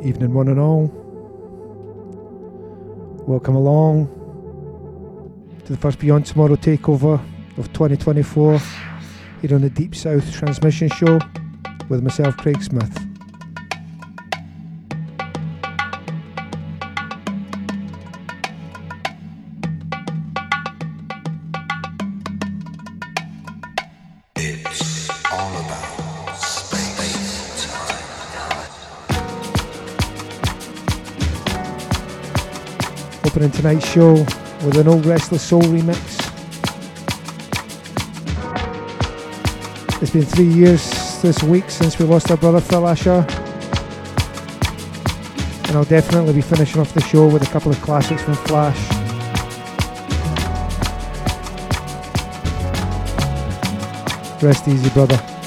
Evening, one and all. Welcome along to the first Beyond Tomorrow takeover of 2024 here on the Deep South Transmission Show with myself, Craig Smith. Tonight's show with an old Restless Soul remix. It's been three years this week since we lost our brother Phil Asher. And I'll definitely be finishing off the show with a couple of classics from Flash. Rest easy, brother.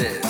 this.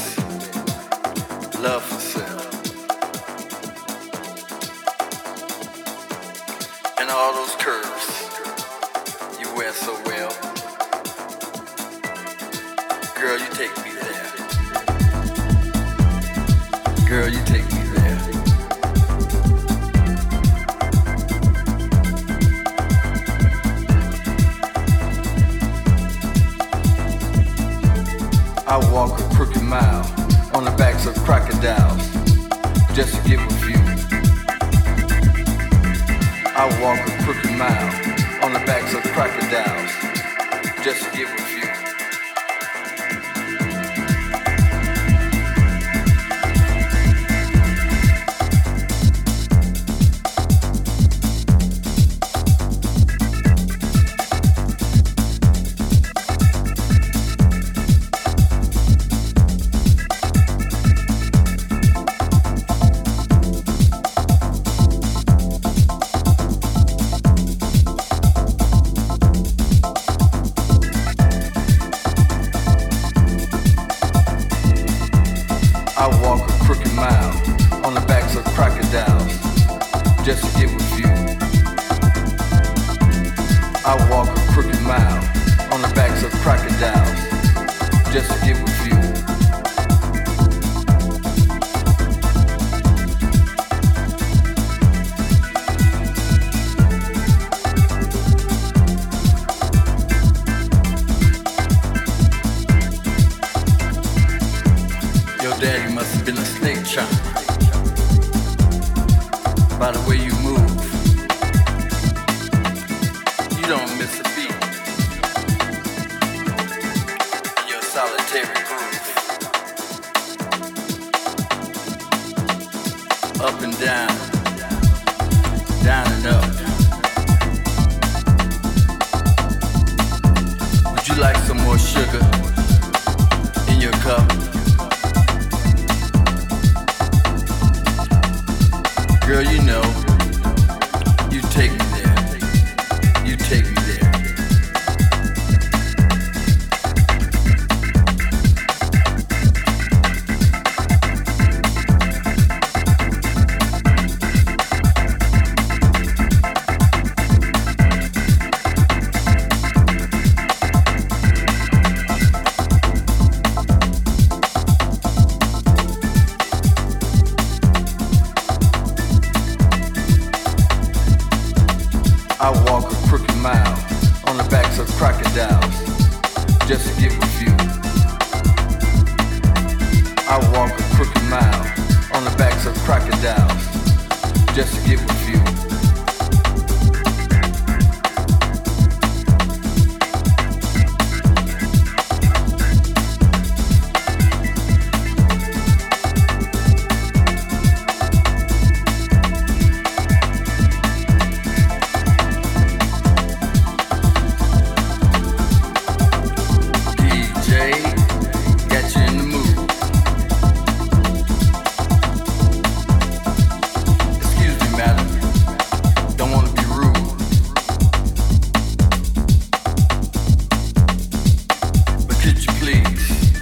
Please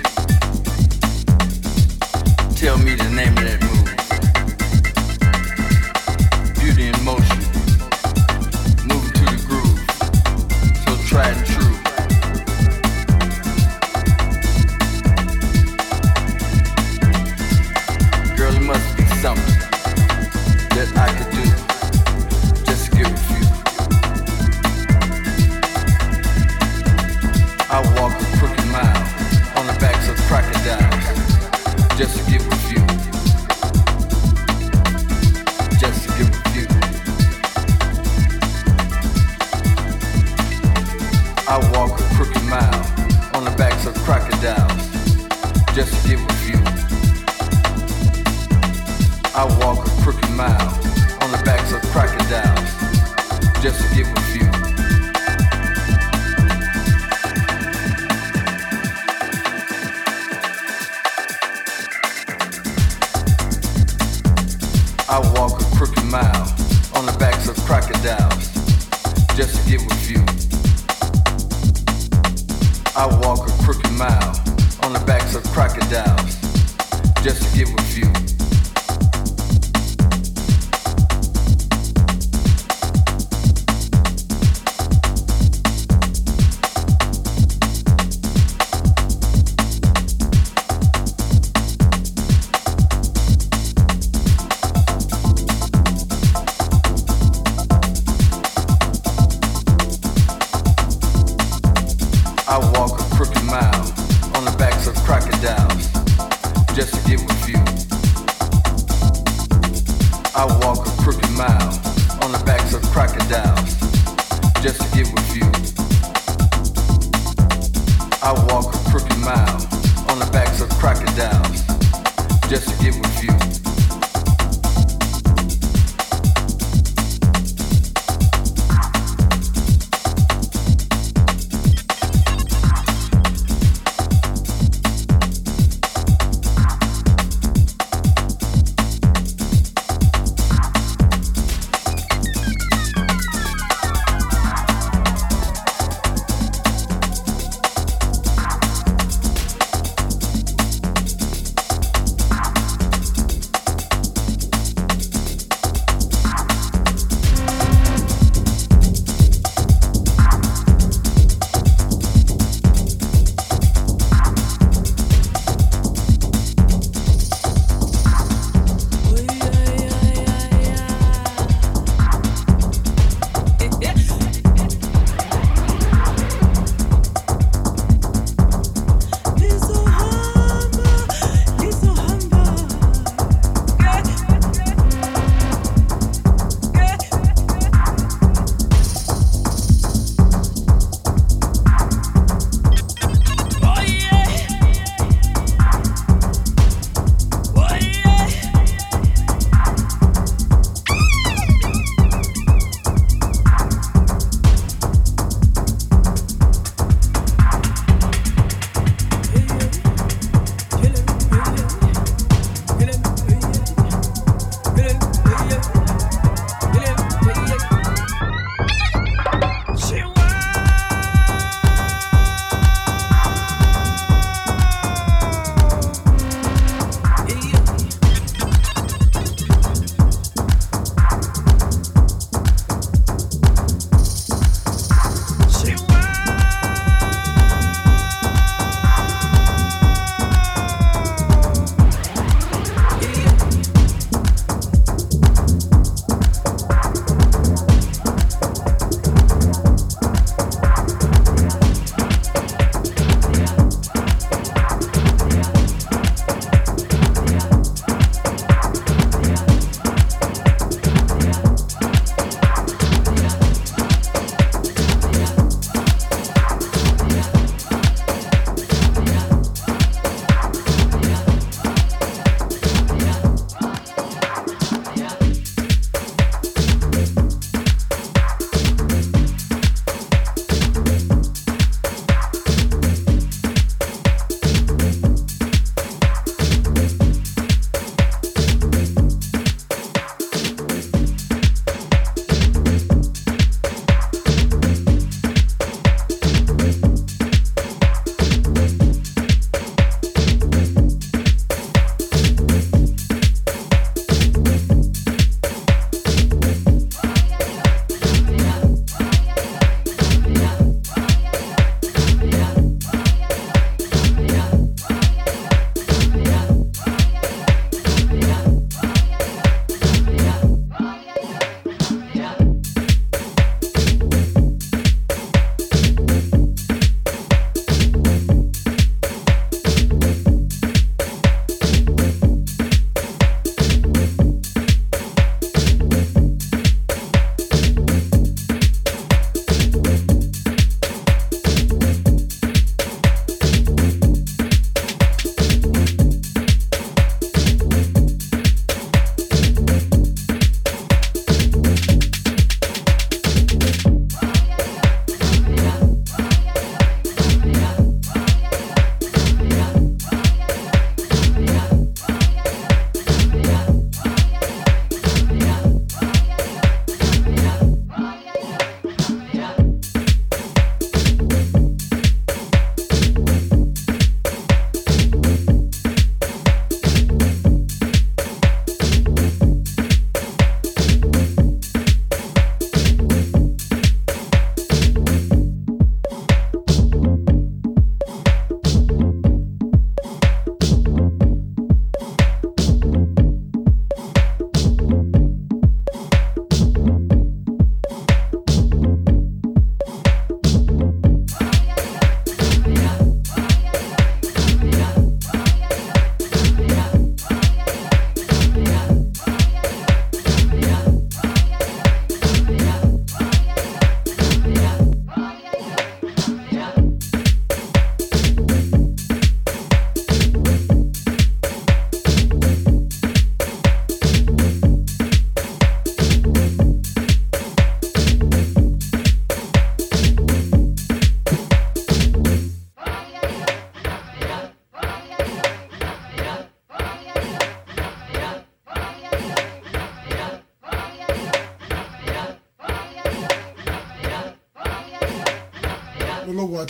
tell me the name of that.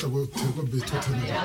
Go theko betho tena Back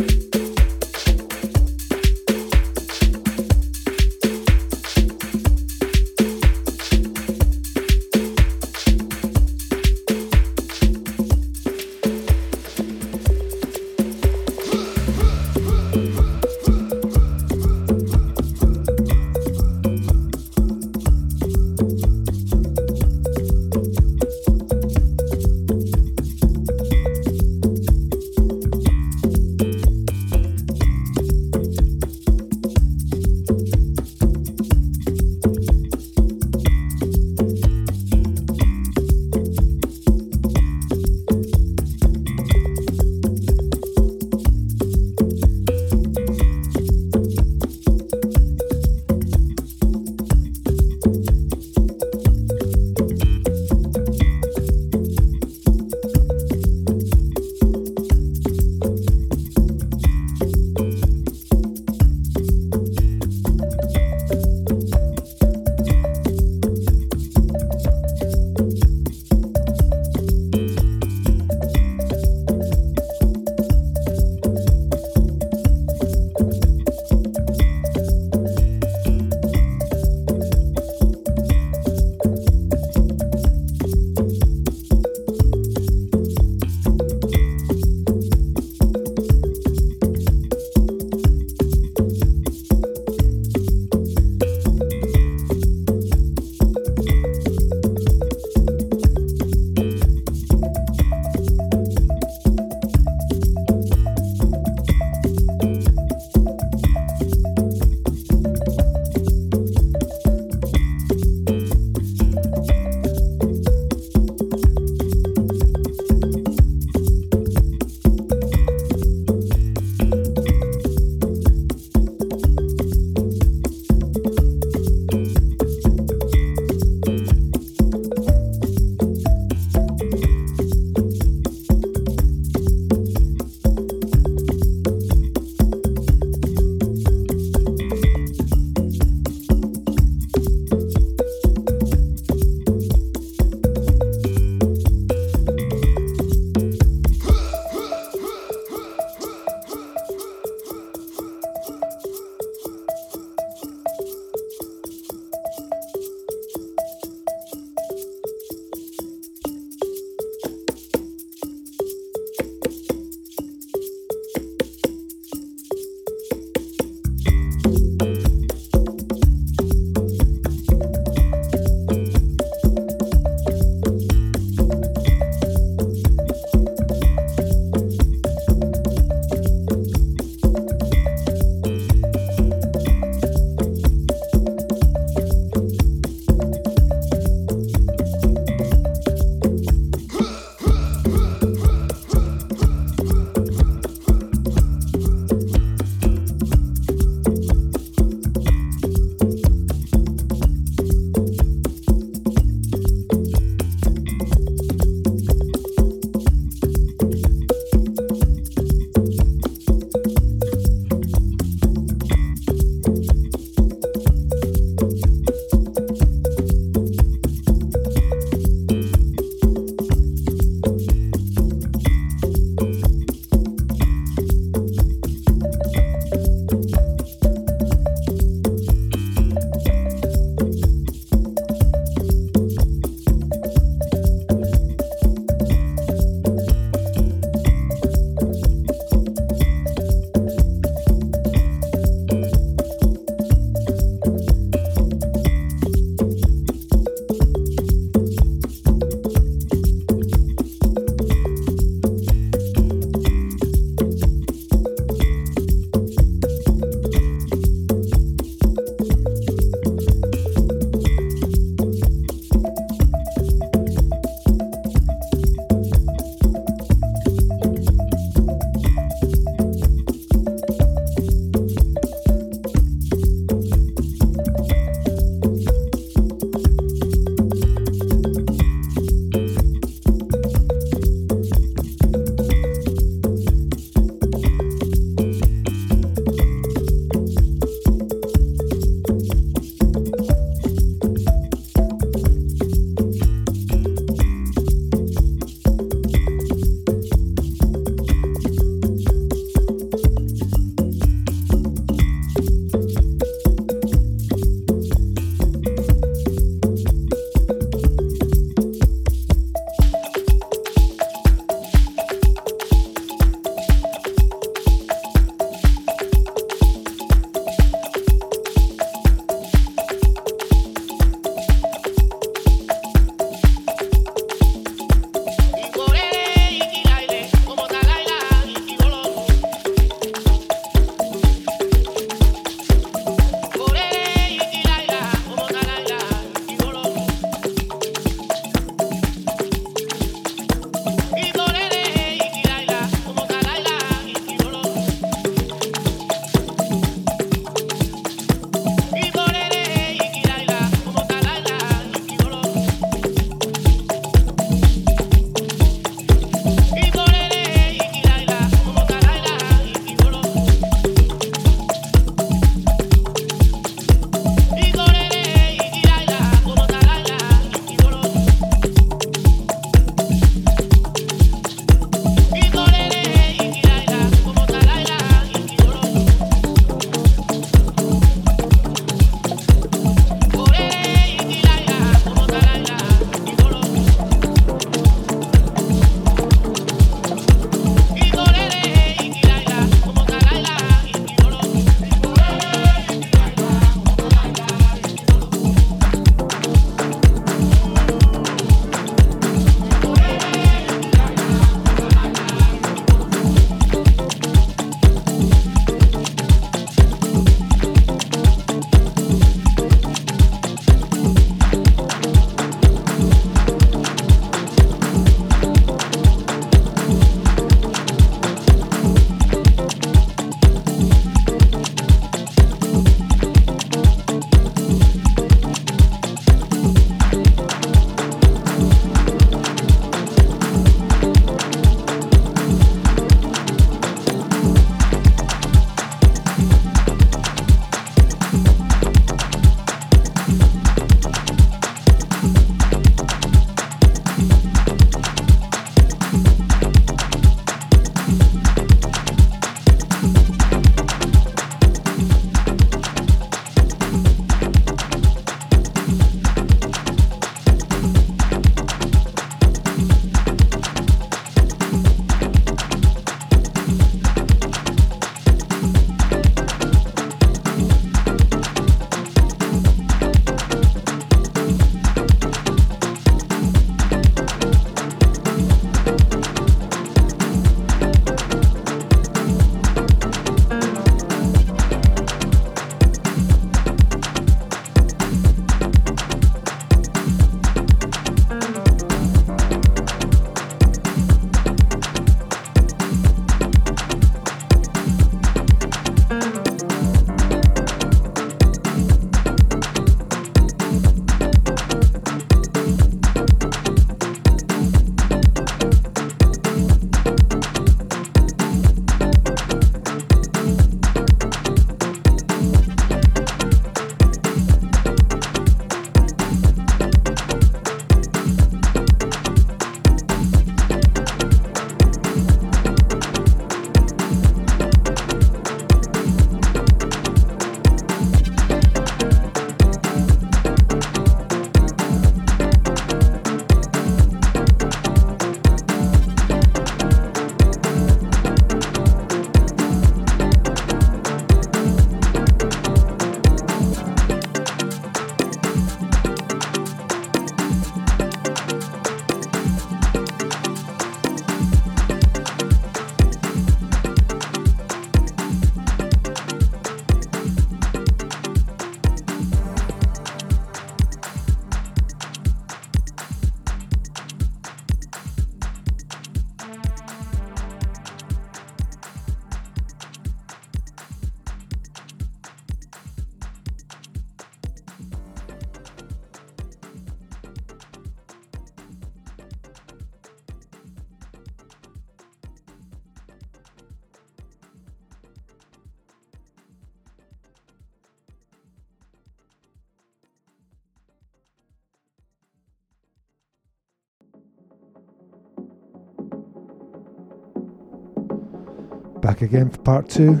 again for part two.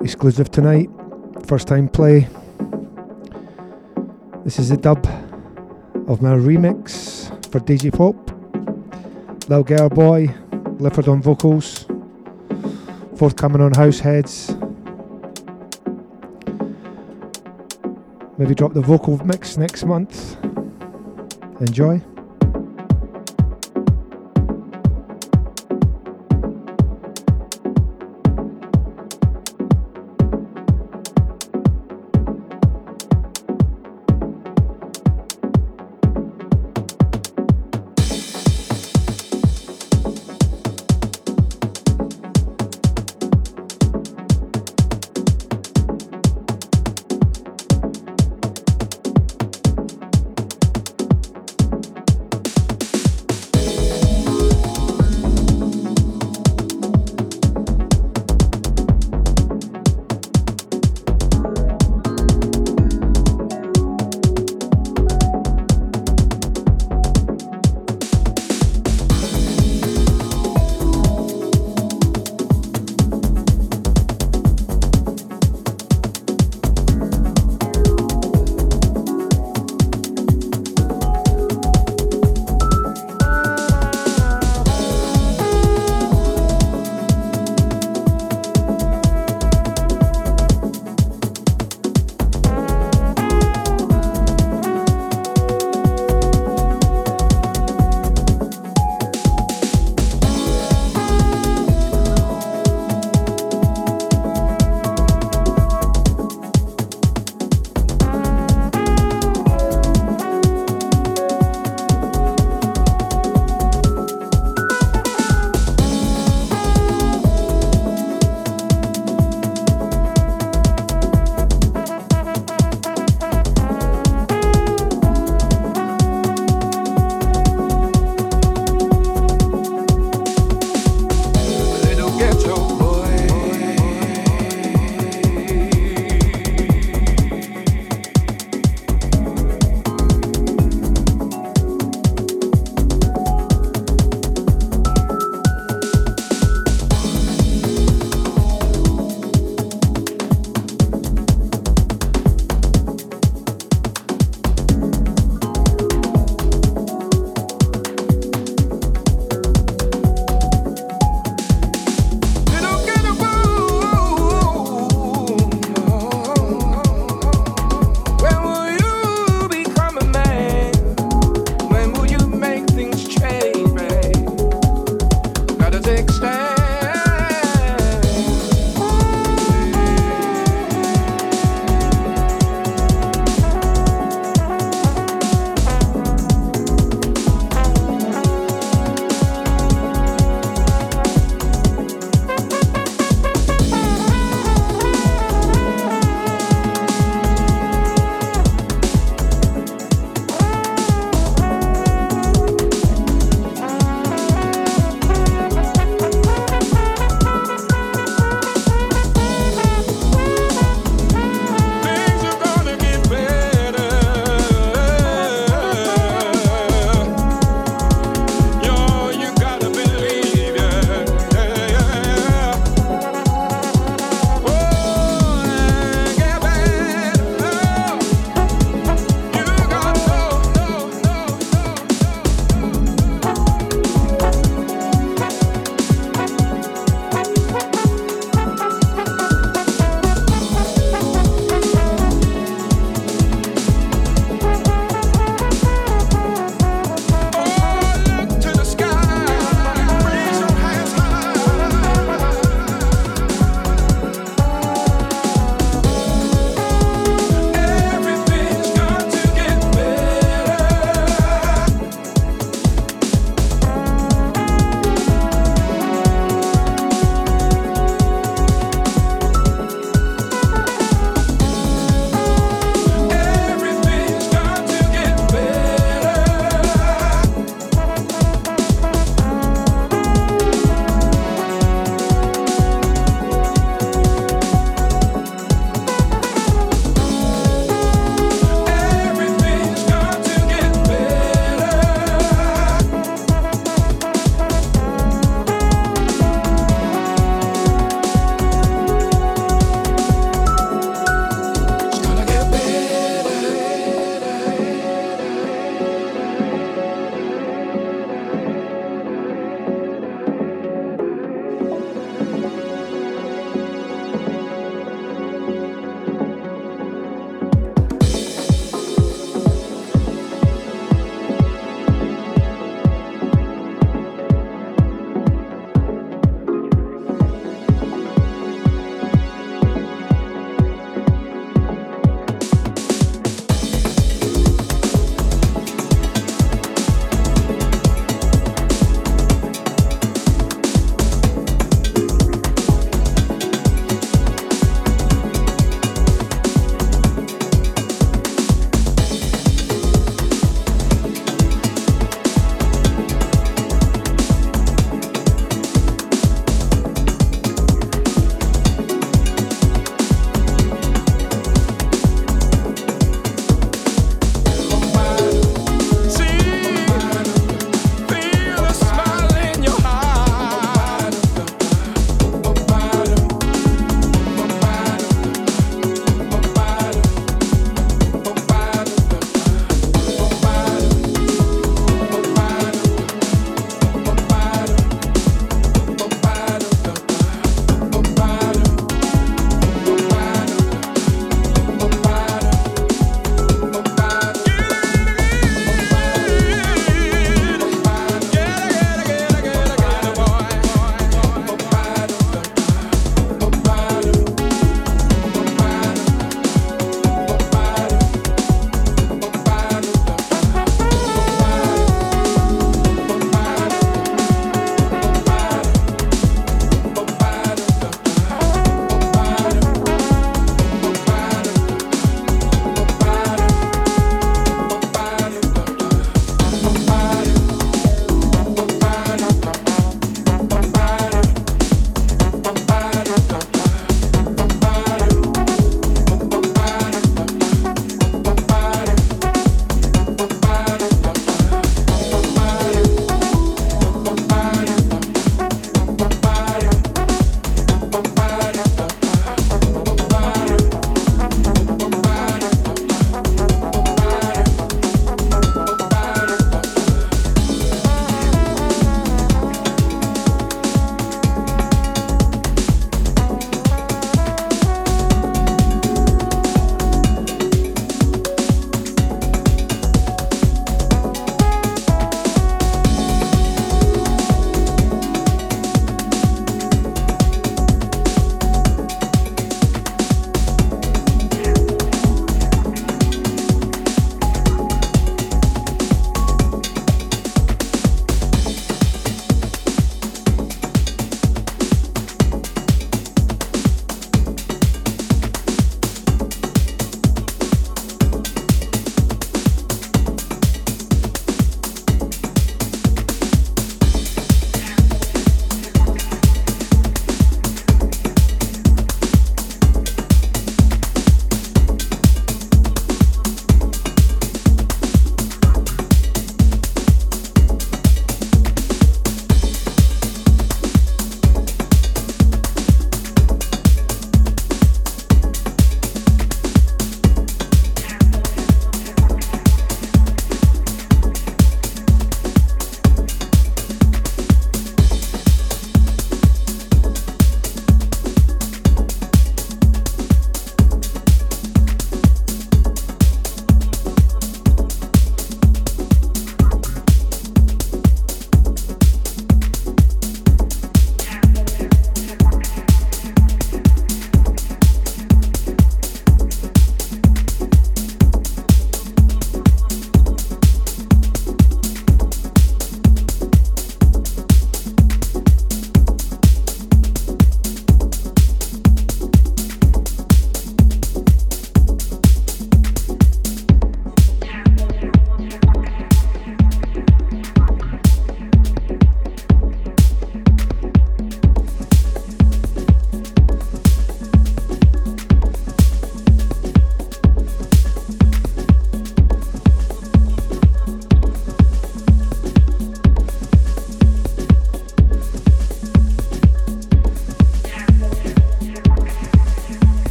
Exclusive tonight. First time play. This is a dub of my remix for DJ Pop. Lil Girl Boy, Lifford on vocals. Forthcoming on Househeads. Maybe drop the vocal mix next month. Enjoy.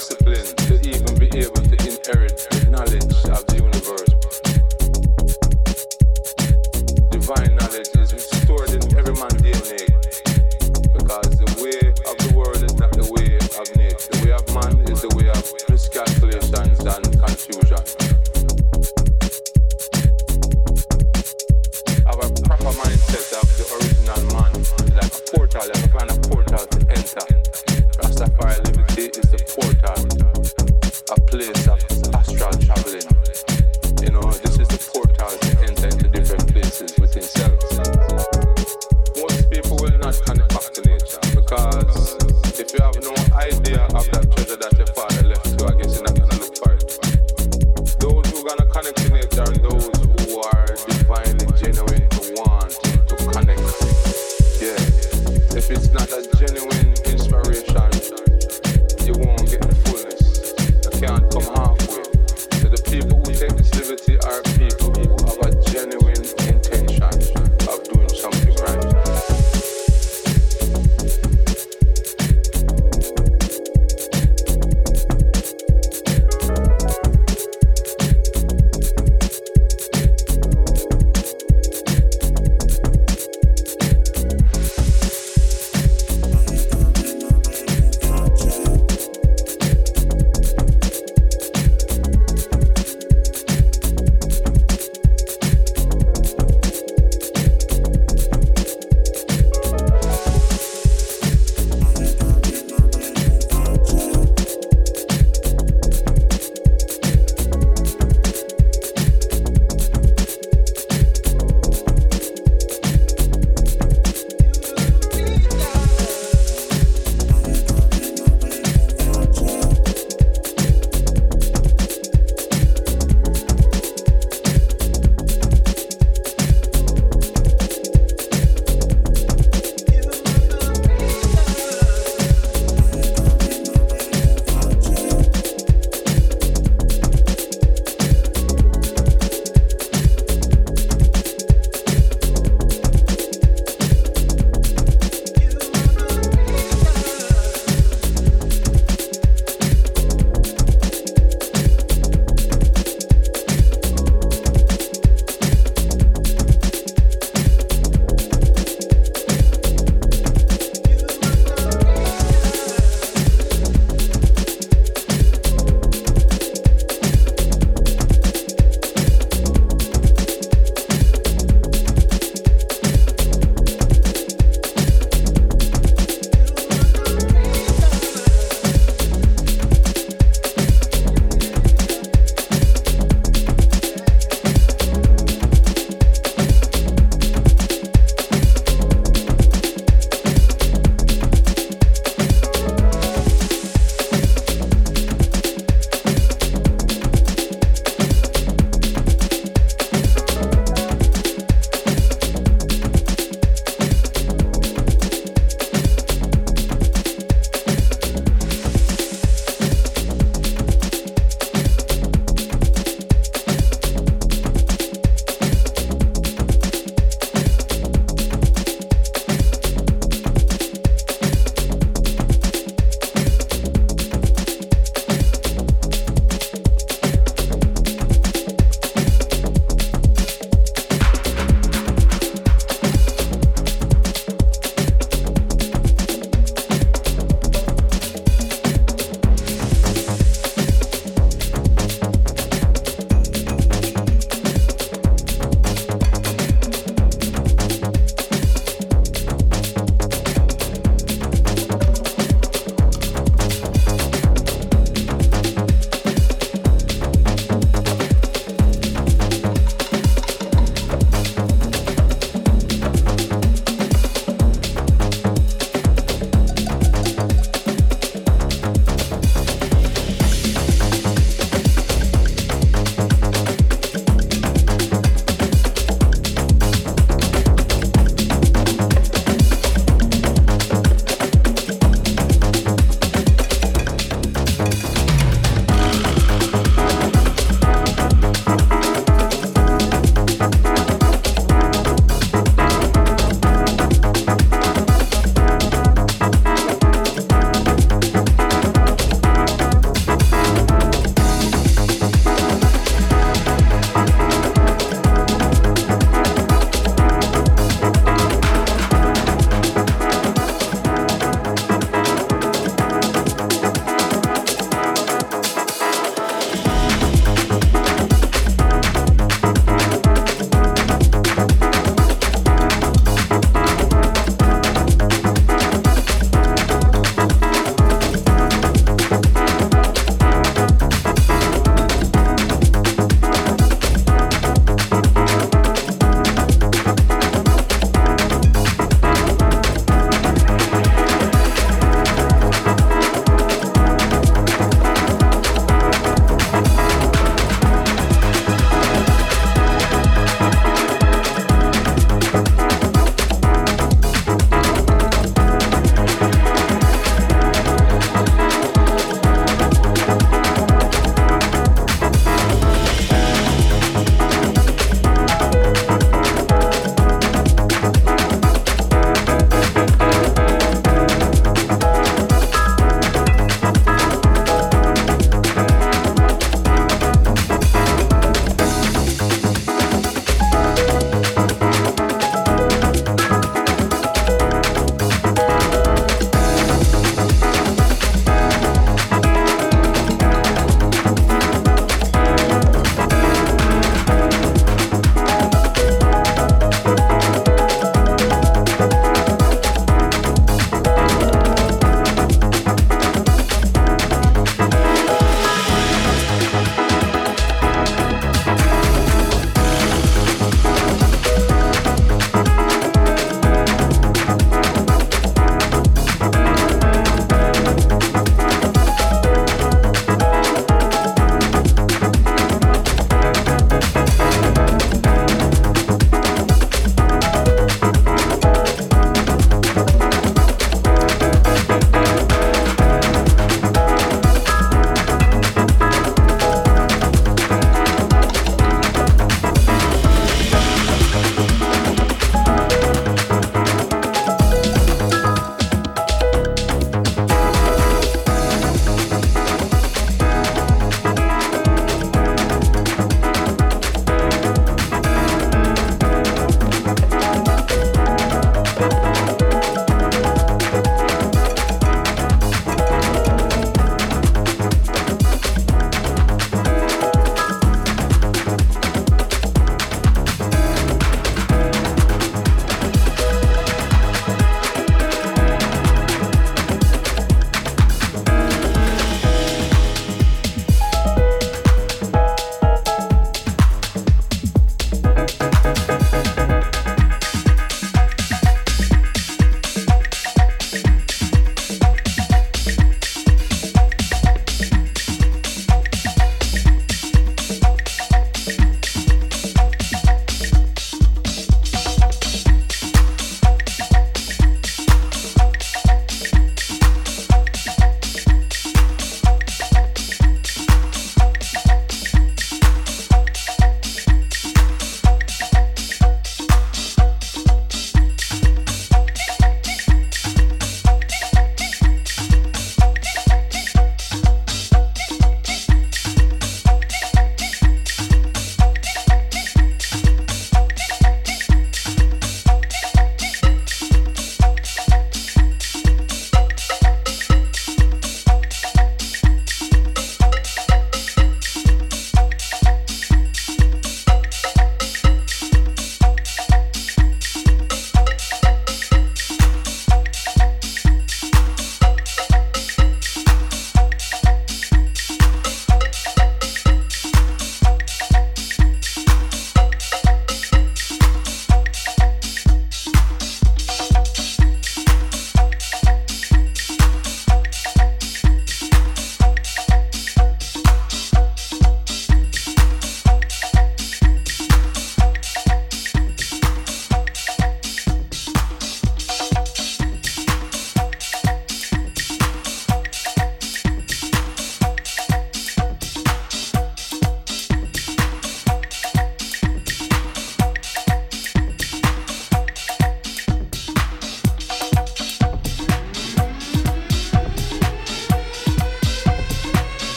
discipline.